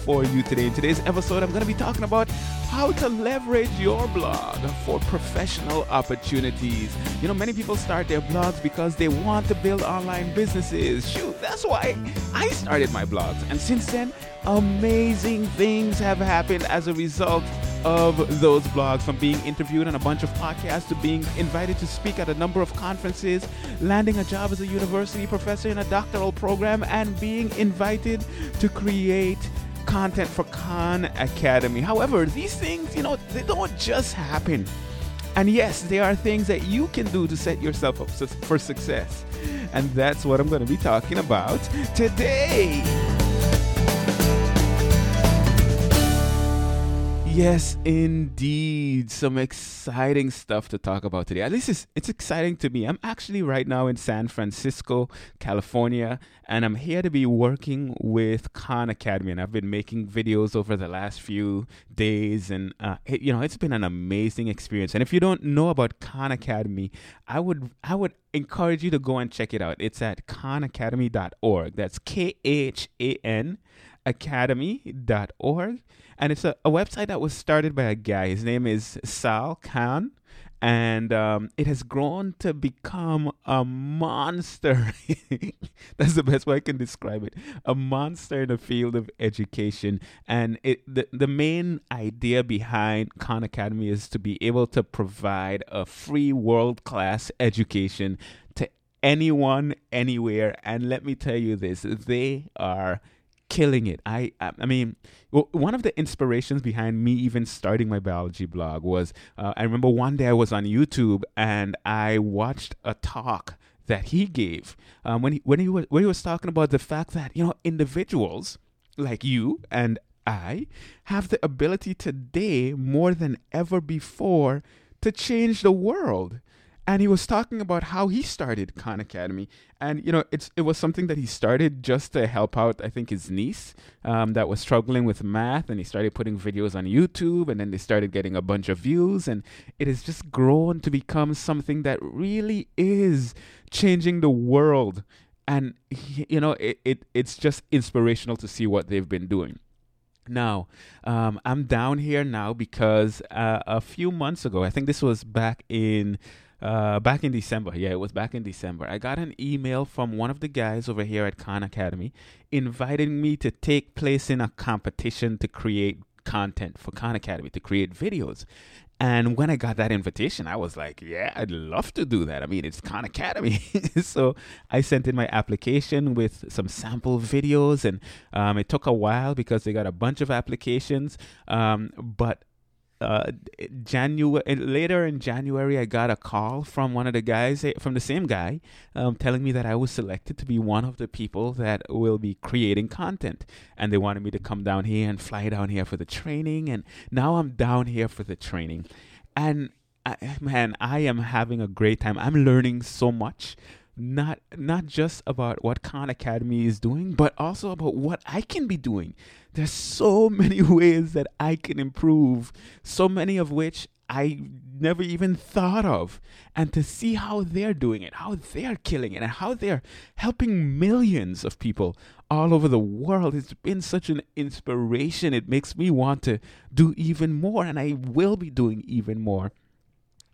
for you today. In today's episode, I'm going to be talking about how to leverage your blog for professional opportunities. You know, many people start their blogs because they want to build online businesses. Shoot, that's why I started my blogs. And since then, amazing things have happened as a result of those blogs from being interviewed on a bunch of podcasts to being invited to speak at a number of conferences, landing a job as a university professor in a doctoral program, and being invited to create content for Khan Academy. However, these things, you know, they don't just happen. And yes, there are things that you can do to set yourself up for success. And that's what I'm going to be talking about today. Yes, indeed. Some exciting stuff to talk about today. At least it's, it's exciting to me. I'm actually right now in San Francisco, California, and I'm here to be working with Khan Academy. And I've been making videos over the last few days, and uh, it, you know it's been an amazing experience. And if you don't know about Khan Academy, I would I would encourage you to go and check it out. It's at khanacademy.org. That's K H A N academy.org and it's a, a website that was started by a guy. His name is sal khan and um, it has grown to become a monster. That's the best way i can describe it. A monster in the field of education. And it the, the main idea behind khan academy is to be able to provide a free world-class education to anyone anywhere. And let me tell you this they are killing it. I I mean, well, one of the inspirations behind me even starting my biology blog was uh, I remember one day I was on YouTube and I watched a talk that he gave um, when he when he was when he was talking about the fact that you know individuals like you and I have the ability today more than ever before to change the world and he was talking about how he started Khan Academy, and you know, it's it was something that he started just to help out. I think his niece um, that was struggling with math, and he started putting videos on YouTube, and then they started getting a bunch of views, and it has just grown to become something that really is changing the world. And you know, it, it it's just inspirational to see what they've been doing. Now, um, I'm down here now because uh, a few months ago, I think this was back in uh, back in December. Yeah, it was back in December. I got an email from one of the guys over here at Khan Academy inviting me to take place in a competition to create content for Khan Academy, to create videos. And when I got that invitation, I was like, yeah, I'd love to do that. I mean, it's Khan Academy. so I sent in my application with some sample videos, and um, it took a while because they got a bunch of applications. Um, but uh, January later in January, I got a call from one of the guys eh, from the same guy, um, telling me that I was selected to be one of the people that will be creating content, and they wanted me to come down here and fly down here for the training, and now I'm down here for the training, and I, man, I am having a great time. I'm learning so much not not just about what Khan Academy is doing, but also about what I can be doing. There's so many ways that I can improve, so many of which I never even thought of. And to see how they're doing it, how they're killing it, and how they're helping millions of people all over the world, it's been such an inspiration. It makes me want to do even more, and I will be doing even more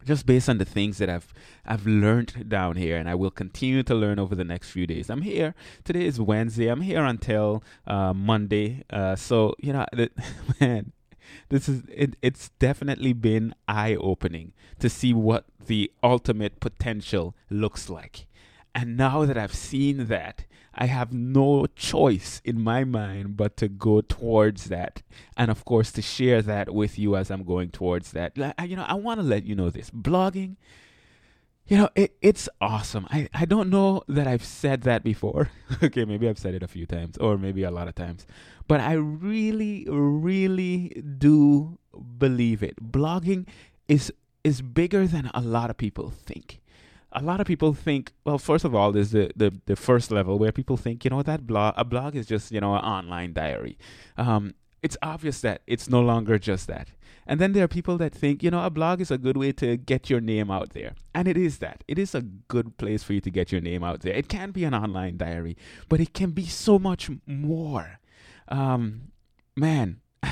just based on the things that I've I've learned down here, and I will continue to learn over the next few days. I'm here. Today is Wednesday. I'm here until uh, Monday. Uh, so you know, the, man, this is it, it's definitely been eye opening to see what the ultimate potential looks like. And now that I've seen that, I have no choice in my mind but to go towards that. And of course, to share that with you as I'm going towards that. You know, I want to let you know this blogging, you know, it, it's awesome. I, I don't know that I've said that before. okay, maybe I've said it a few times or maybe a lot of times. But I really, really do believe it. Blogging is is bigger than a lot of people think a lot of people think well first of all there's the, the, the first level where people think you know that blog a blog is just you know an online diary. Um, it's obvious that it's no longer just that. And then there are people that think you know a blog is a good way to get your name out there. And it is that. It is a good place for you to get your name out there. It can be an online diary but it can be so much more. Um, man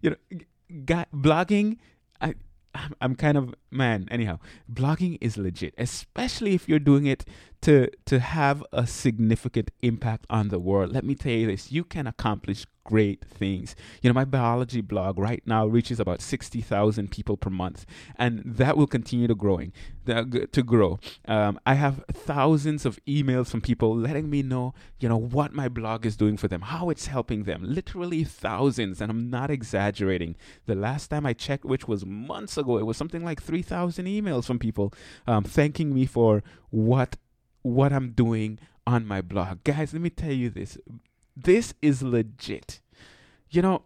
you know guy, blogging I, I'm kind of man anyhow blogging is legit especially if you're doing it to to have a significant impact on the world. Let me tell you this you can accomplish great things. You know my biology blog right now reaches about 60,000 people per month and that will continue to growing to grow. Um, i have thousands of emails from people letting me know you know what my blog is doing for them how it's helping them literally thousands and i'm not exaggerating. The last time i checked which was months ago it was something like 3000 emails from people um, thanking me for what what i'm doing on my blog. Guys let me tell you this. This is legit. You know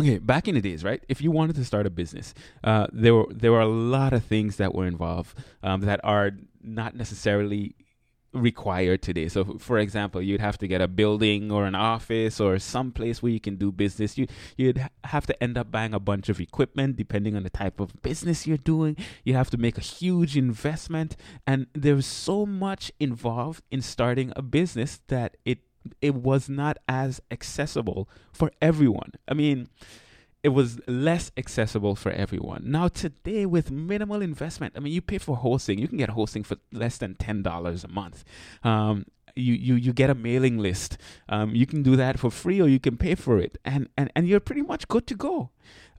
okay back in the days right? If you wanted to start a business uh, there were there were a lot of things that were involved um, that are not necessarily required today. So, for example, you'd have to get a building or an office or some place where you can do business. You you'd have to end up buying a bunch of equipment depending on the type of business you're doing. You have to make a huge investment, and there's so much involved in starting a business that it it was not as accessible for everyone. I mean, it was less accessible for everyone. Now today with minimal investment, I mean you pay for hosting, you can get hosting for less than ten dollars a month. Um, you, you you get a mailing list. Um, you can do that for free or you can pay for it, and and and you're pretty much good to go.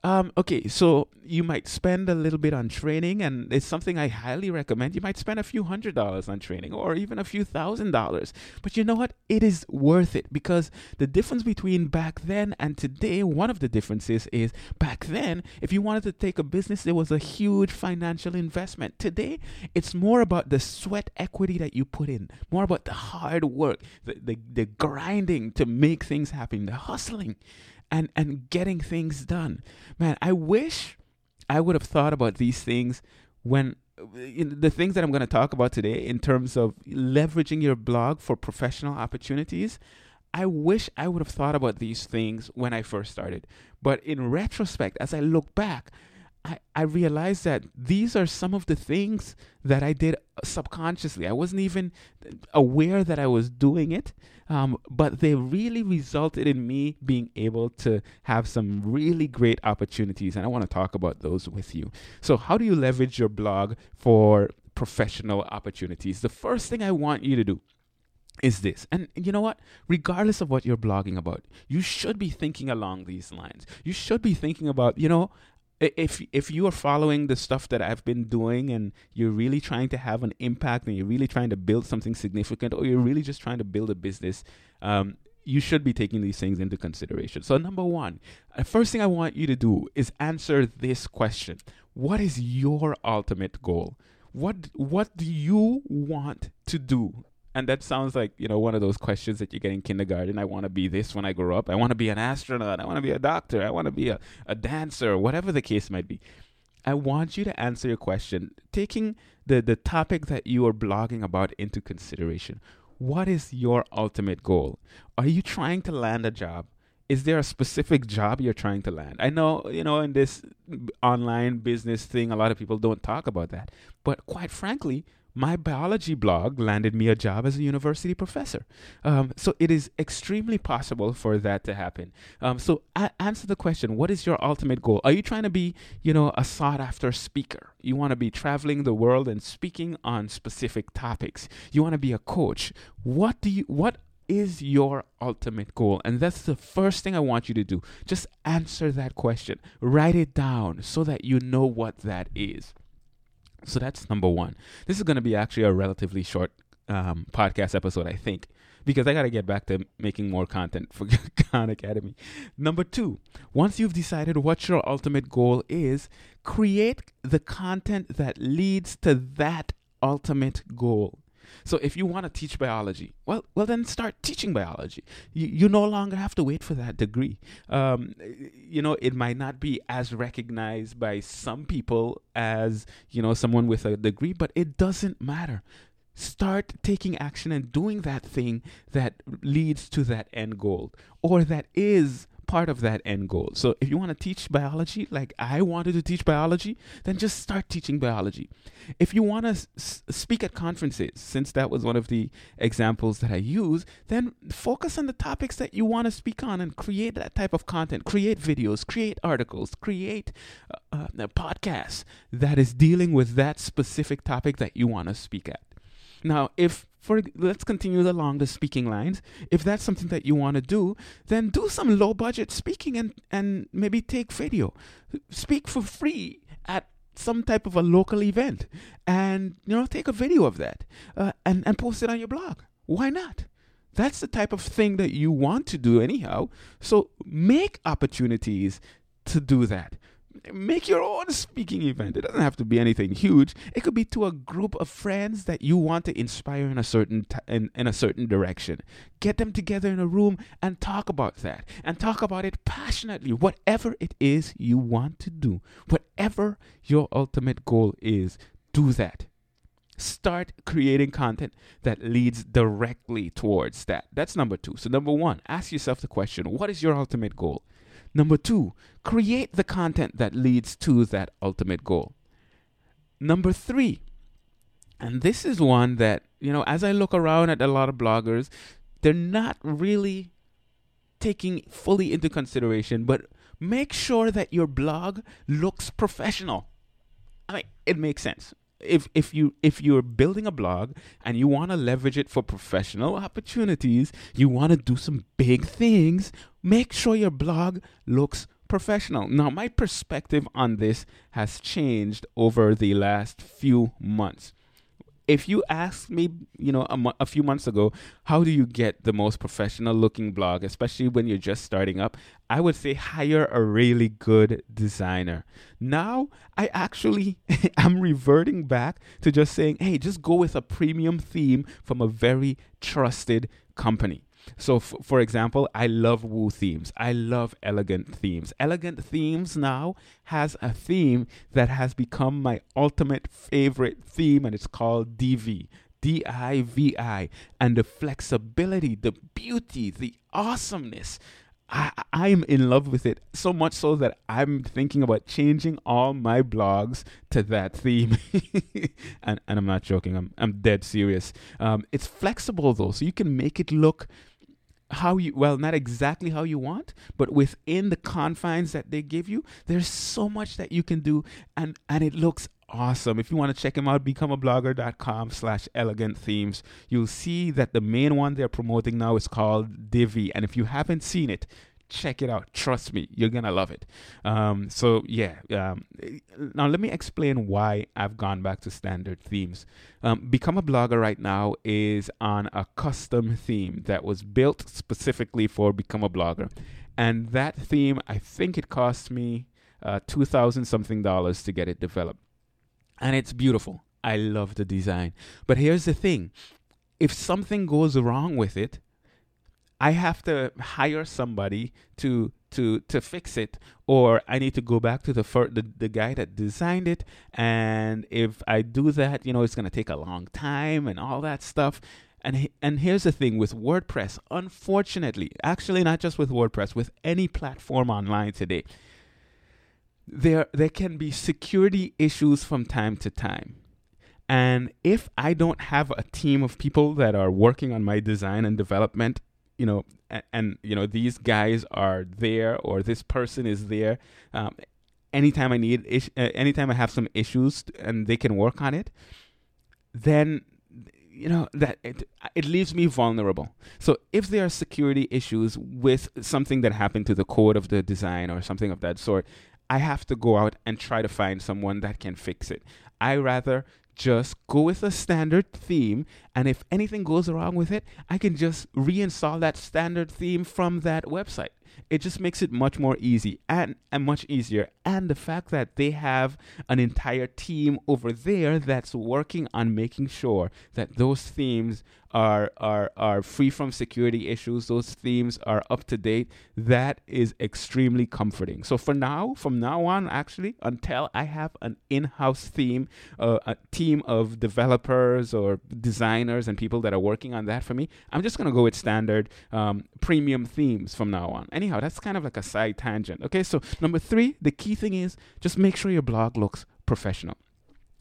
Um, okay, so you might spend a little bit on training, and it's something I highly recommend. You might spend a few hundred dollars on training, or even a few thousand dollars. But you know what? It is worth it because the difference between back then and today, one of the differences is back then, if you wanted to take a business, there was a huge financial investment. Today, it's more about the sweat equity that you put in, more about the hard work, the, the, the grinding to make things happen, the hustling and and getting things done. Man, I wish I would have thought about these things when the things that I'm going to talk about today in terms of leveraging your blog for professional opportunities. I wish I would have thought about these things when I first started. But in retrospect, as I look back, I, I realized that these are some of the things that I did subconsciously. I wasn't even aware that I was doing it, um, but they really resulted in me being able to have some really great opportunities. And I want to talk about those with you. So, how do you leverage your blog for professional opportunities? The first thing I want you to do is this. And you know what? Regardless of what you're blogging about, you should be thinking along these lines. You should be thinking about, you know, if if you are following the stuff that I've been doing and you're really trying to have an impact and you're really trying to build something significant or you're really just trying to build a business, um, you should be taking these things into consideration. So, number one, the first thing I want you to do is answer this question: What is your ultimate goal? What what do you want to do and that sounds like, you know, one of those questions that you get in kindergarten. I want to be this when I grow up. I want to be an astronaut. I want to be a doctor. I want to be a, a dancer, whatever the case might be. I want you to answer your question, taking the, the topic that you are blogging about into consideration. What is your ultimate goal? Are you trying to land a job? Is there a specific job you're trying to land? I know, you know, in this online business thing, a lot of people don't talk about that. But quite frankly, my biology blog landed me a job as a university professor. Um, so it is extremely possible for that to happen. Um, so a- answer the question: What is your ultimate goal? Are you trying to be, you know, a sought-after speaker? You want to be traveling the world and speaking on specific topics. You want to be a coach. What do you? What is your ultimate goal? And that's the first thing I want you to do. Just answer that question. Write it down so that you know what that is. So that's number one. This is going to be actually a relatively short um, podcast episode, I think, because I got to get back to making more content for Khan Academy. Number two, once you've decided what your ultimate goal is, create the content that leads to that ultimate goal. So if you want to teach biology, well, well then start teaching biology. You, you no longer have to wait for that degree. Um, you know, it might not be as recognized by some people as you know someone with a degree, but it doesn't matter. Start taking action and doing that thing that leads to that end goal, or that is part of that end goal. So if you want to teach biology like I wanted to teach biology, then just start teaching biology. If you want to s- speak at conferences, since that was one of the examples that I use, then focus on the topics that you want to speak on and create that type of content. Create videos, create articles, create uh, uh, podcasts that is dealing with that specific topic that you want to speak at. Now, if for let's continue along the speaking lines. If that's something that you want to do, then do some low budget speaking and and maybe take video. Speak for free at some type of a local event and you know take a video of that uh, and and post it on your blog. Why not? That's the type of thing that you want to do anyhow. So make opportunities to do that make your own speaking event. It doesn't have to be anything huge. It could be to a group of friends that you want to inspire in a certain t- in, in a certain direction. Get them together in a room and talk about that and talk about it passionately. Whatever it is you want to do, whatever your ultimate goal is, do that. Start creating content that leads directly towards that. That's number 2. So number 1, ask yourself the question, what is your ultimate goal? Number two, create the content that leads to that ultimate goal. Number three, and this is one that, you know, as I look around at a lot of bloggers, they're not really taking fully into consideration, but make sure that your blog looks professional. I mean, it makes sense if if you if you're building a blog and you want to leverage it for professional opportunities, you want to do some big things, make sure your blog looks professional. Now, my perspective on this has changed over the last few months if you asked me, you know, a, a few months ago, how do you get the most professional looking blog, especially when you're just starting up, I would say hire a really good designer. Now, I actually am reverting back to just saying, hey, just go with a premium theme from a very trusted company. So, f- for example, I love Woo themes. I love elegant themes. Elegant themes now has a theme that has become my ultimate favorite theme, and it's called Divi. D I V I. And the flexibility, the beauty, the awesomeness. I, I'm in love with it so much so that I'm thinking about changing all my blogs to that theme. and, and I'm not joking, I'm, I'm dead serious. Um, it's flexible though, so you can make it look how you well not exactly how you want but within the confines that they give you there's so much that you can do and and it looks awesome. If you want to check them out becomeablogger.com slash elegant themes. You'll see that the main one they're promoting now is called divi and if you haven't seen it check it out. Trust me, you're gonna love it. Um, so yeah. Um, now let me explain why I've gone back to standard themes. Um, Become a blogger right now is on a custom theme that was built specifically for Become a blogger, and that theme I think it cost me uh, two thousand something dollars to get it developed, and it's beautiful. I love the design, but here's the thing: if something goes wrong with it, I have to hire somebody to to to fix it or I need to go back to the fir- the, the guy that designed it and if I do that, you know, it's going to take a long time and all that stuff. And and here's the thing with WordPress, unfortunately, actually not just with WordPress, with any platform online today, there there can be security issues from time to time. And if I don't have a team of people that are working on my design and development, you know, and, and, you know these guys are there or this person is there. Um, anytime I need, is- uh, anytime I have some issues and they can work on it, then you know that it, it leaves me vulnerable. So if there are security issues with something that happened to the code of the design or something of that sort, I have to go out and try to find someone that can fix it. I rather just go with a standard theme and if anything goes wrong with it, I can just reinstall that standard theme from that website it just makes it much more easy and, and much easier. And the fact that they have an entire team over there that's working on making sure that those themes are are are free from security issues. Those themes are up to date. That is extremely comforting. So for now from now on actually until i have an in-house theme uh, a team of developers or designers and people that are working on that for me i'm just going to go with standard um, premium themes from now on. Anyhow that's kind of like a side tangent okay? So number three the key thing is just make sure your blog looks professional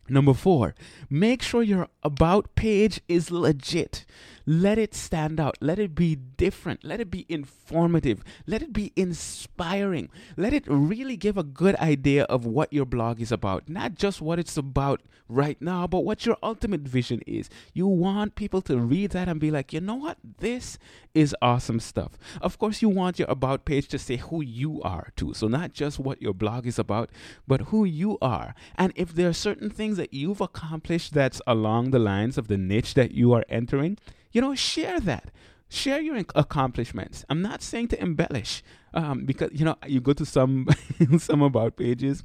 Number four, make sure your about page is legit. Let it stand out. Let it be different. Let it be informative. Let it be inspiring. Let it really give a good idea of what your blog is about. Not just what it's about right now, but what your ultimate vision is. You want people to read that and be like, you know what? This is awesome stuff. Of course, you want your about page to say who you are too. So, not just what your blog is about, but who you are. And if there are certain things that you've accomplished that's along the lines of the niche that you are entering, you know, share that. Share your accomplishments. I'm not saying to embellish, um, because you know you go to some some about pages,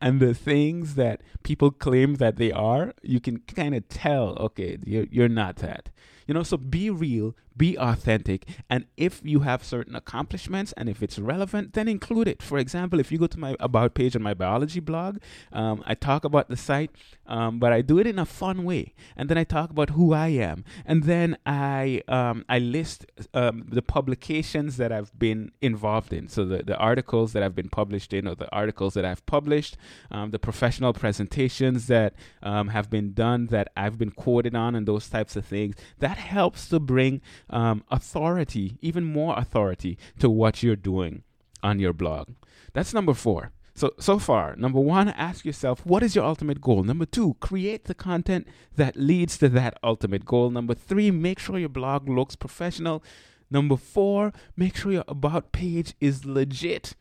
and the things that people claim that they are, you can kind of tell. Okay, you're you're not that. You know, so be real, be authentic, and if you have certain accomplishments and if it's relevant, then include it. For example, if you go to my about page on my biology blog, um, I talk about the site, um, but I do it in a fun way, and then I talk about who I am, and then I um, I list um, the publications that I've been involved in, so the the articles that I've been published in, or the articles that I've published, um, the professional presentations that um, have been done that I've been quoted on, and those types of things. That helps to bring um, authority, even more authority, to what you're doing on your blog. That's number four. So, so far, number one, ask yourself, what is your ultimate goal? Number two, create the content that leads to that ultimate goal. Number three, make sure your blog looks professional. Number four, make sure your about page is legit.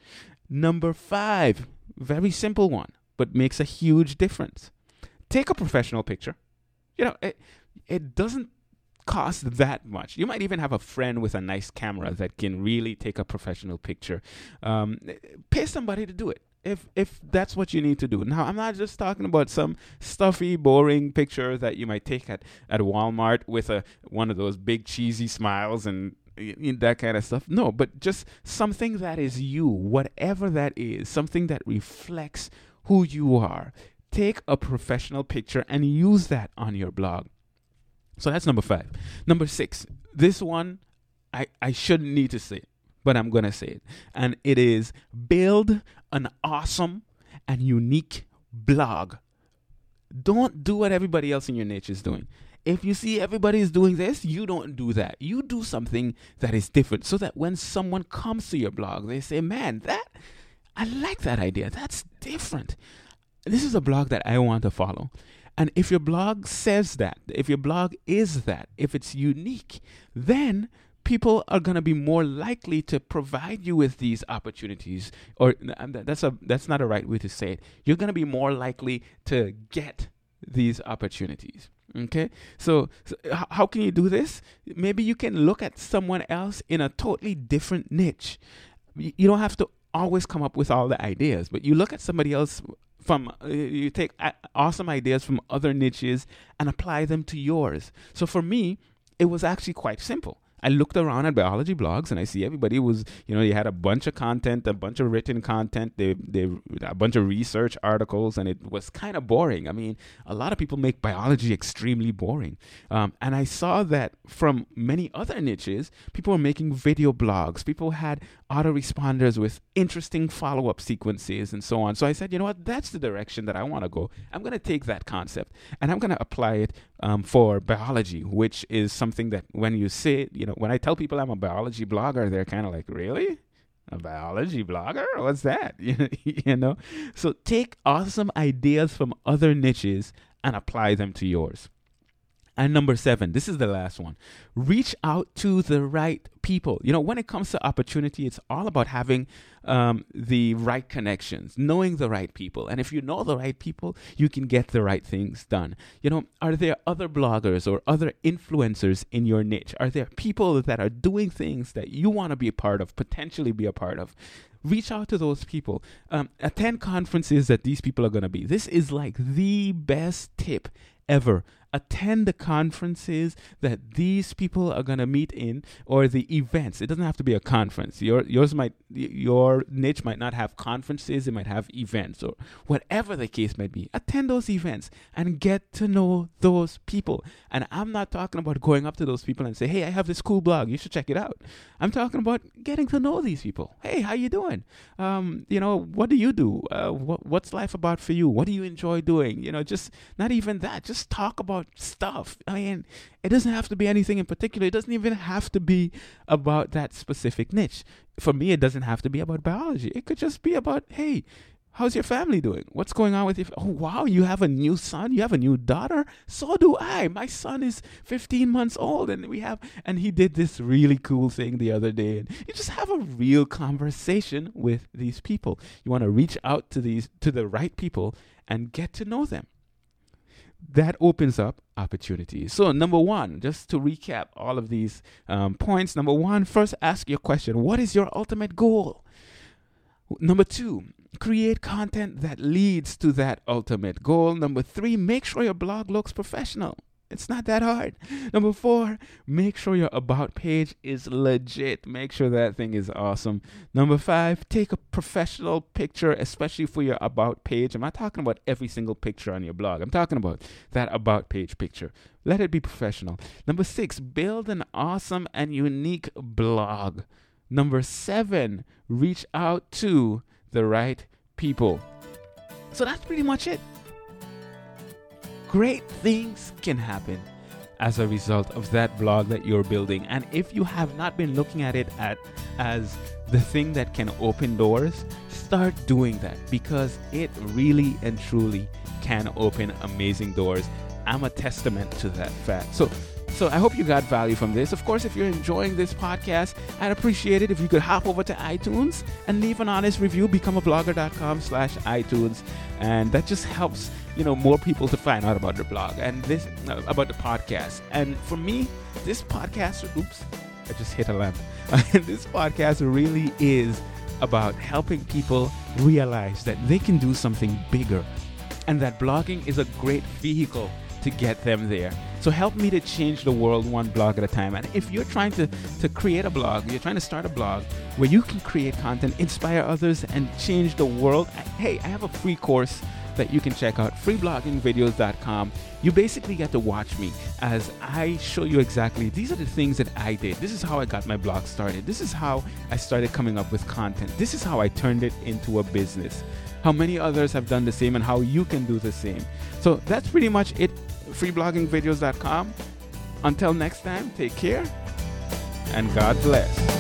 Number five, very simple one, but makes a huge difference. Take a professional picture. You know, it, it doesn't cost that much. You might even have a friend with a nice camera that can really take a professional picture. Um, pay somebody to do it if if that's what you need to do. Now, I'm not just talking about some stuffy, boring picture that you might take at, at Walmart with a one of those big cheesy smiles and that kind of stuff. No, but just something that is you, whatever that is, something that reflects who you are. Take a professional picture and use that on your blog. So that's number five. Number six, this one I, I shouldn't need to say but I'm going to say it. And it is build an awesome and unique blog. Don't do what everybody else in your niche is doing. If you see everybody is doing this, you don't do that. You do something that is different so that when someone comes to your blog, they say, man, that, I like that idea. That's different. This is a blog that I want to follow. And if your blog says that, if your blog is that, if it's unique, then people are going to be more likely to provide you with these opportunities. Or uh, that's a that's not a right way to say it. You're going to be more likely to get these opportunities okay? So, so how can you do this? Maybe you can look at someone else in a totally different niche. You don't have to always come up with all the ideas but you look at somebody else from uh, you take awesome ideas from other niches and apply them to yours. So for me, it was actually quite simple. I looked around at biology blogs and I see everybody was, you know, they had a bunch of content, a bunch of written content, they, they, a bunch of research articles, and it was kind of boring. I mean, a lot of people make biology extremely boring. Um, and I saw that from many other niches, people were making video blogs, people had autoresponders with interesting follow up sequences and so on. So I said, you know what, that's the direction that I want to go. I'm going to take that concept and I'm going to apply it um, for biology, which is something that when you say, you know, when I tell people I'm a biology blogger, they're kind of like, really? A biology blogger? What's that? you know? So take awesome ideas from other niches and apply them to yours. And number seven, this is the last one. Reach out to the right people. You know, when it comes to opportunity, it's all about having um, the right connections, knowing the right people. And if you know the right people, you can get the right things done. You know, are there other bloggers or other influencers in your niche? Are there people that are doing things that you want to be a part of, potentially be a part of? reach out to those people. Um, attend conferences that these people are going to be. This is like the best tip ever attend the conferences that these people are going to meet in or the events. It doesn't have to be a conference. Your yours might your niche might not have conferences, it might have events or whatever the case might be. Attend those events and get to know those people. And I'm not talking about going up to those people and say, "Hey, I have this cool blog. You should check it out." I'm talking about getting to know these people. Hey, how you doing? Um, you know, what do you do? Uh, what, what's life about for you? What do you enjoy doing? You know, just not even that. Just talk about about stuff. I mean, it doesn't have to be anything in particular. It doesn't even have to be about that specific niche. For me, it doesn't have to be about biology. It could just be about, hey, How's your family doing? What's going on with you? Oh, wow, you have a new son? You have a new daughter? So do I. My son is 15 months old and we have and he did this really cool thing the other day and you just have a real conversation with these people. You want to reach out to these to the right people and get to know them that opens up opportunities. So, number one, just to recap all of these um, points number one, first ask your question What is your ultimate goal? Number two, create content that leads to that ultimate goal. Number three, make sure your blog looks professional. It's not that hard. Number four, make sure your about page is legit. Make sure that thing is awesome. Number five, take a professional picture, especially for your about page. I'm not talking about every single picture on your blog. I'm talking about that about page picture. Let it be professional. Number six, build an awesome and unique blog. Number seven, reach out to the right people. So that's pretty much it great things can happen as a result of that blog that you're building. And if you have not been looking at it at as the thing that can open doors, start doing that because it really and truly can open amazing doors. I'm a testament to that fact. So so I hope you got value from this. Of course, if you're enjoying this podcast, I'd appreciate it if you could hop over to iTunes and leave an honest review. Become a blogger.com slash iTunes. And that just helps, you know, more people to find out about the blog and this uh, about the podcast. And for me, this podcast, oops, I just hit a lamp. this podcast really is about helping people realize that they can do something bigger and that blogging is a great vehicle to get them there. So help me to change the world one blog at a time. And if you're trying to, to create a blog, you're trying to start a blog where you can create content, inspire others, and change the world, hey, I have a free course that you can check out freebloggingvideos.com. You basically get to watch me as I show you exactly these are the things that I did. This is how I got my blog started. This is how I started coming up with content. This is how I turned it into a business. How many others have done the same and how you can do the same. So that's pretty much it freebloggingvideos.com. Until next time, take care and God bless.